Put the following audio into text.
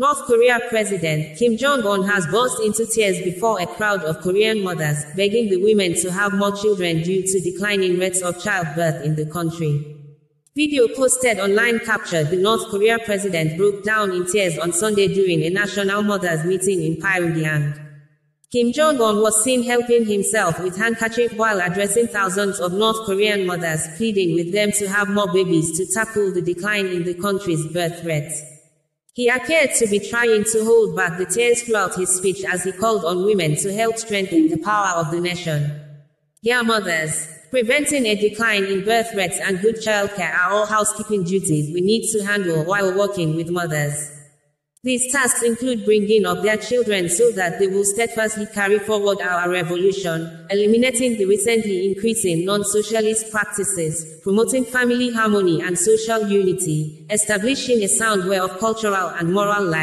North Korea President Kim Jong-un has burst into tears before a crowd of Korean mothers, begging the women to have more children due to declining rates of childbirth in the country. Video posted online captured the North Korea president broke down in tears on Sunday during a national mothers meeting in Pyongyang. Kim Jong-un was seen helping himself with handkerchief while addressing thousands of North Korean mothers, pleading with them to have more babies to tackle the decline in the country's birth rate. He appeared to be trying to hold back the tears throughout his speech as he called on women to help strengthen the power of the nation. Dear mothers, preventing a decline in birth rates and good childcare are all housekeeping duties we need to handle while working with mothers. These tasks include bringing up their children so that they will steadfastly carry forward our revolution, eliminating the recently increasing non-socialist practices, promoting family harmony and social unity, establishing a sound way of cultural and moral life,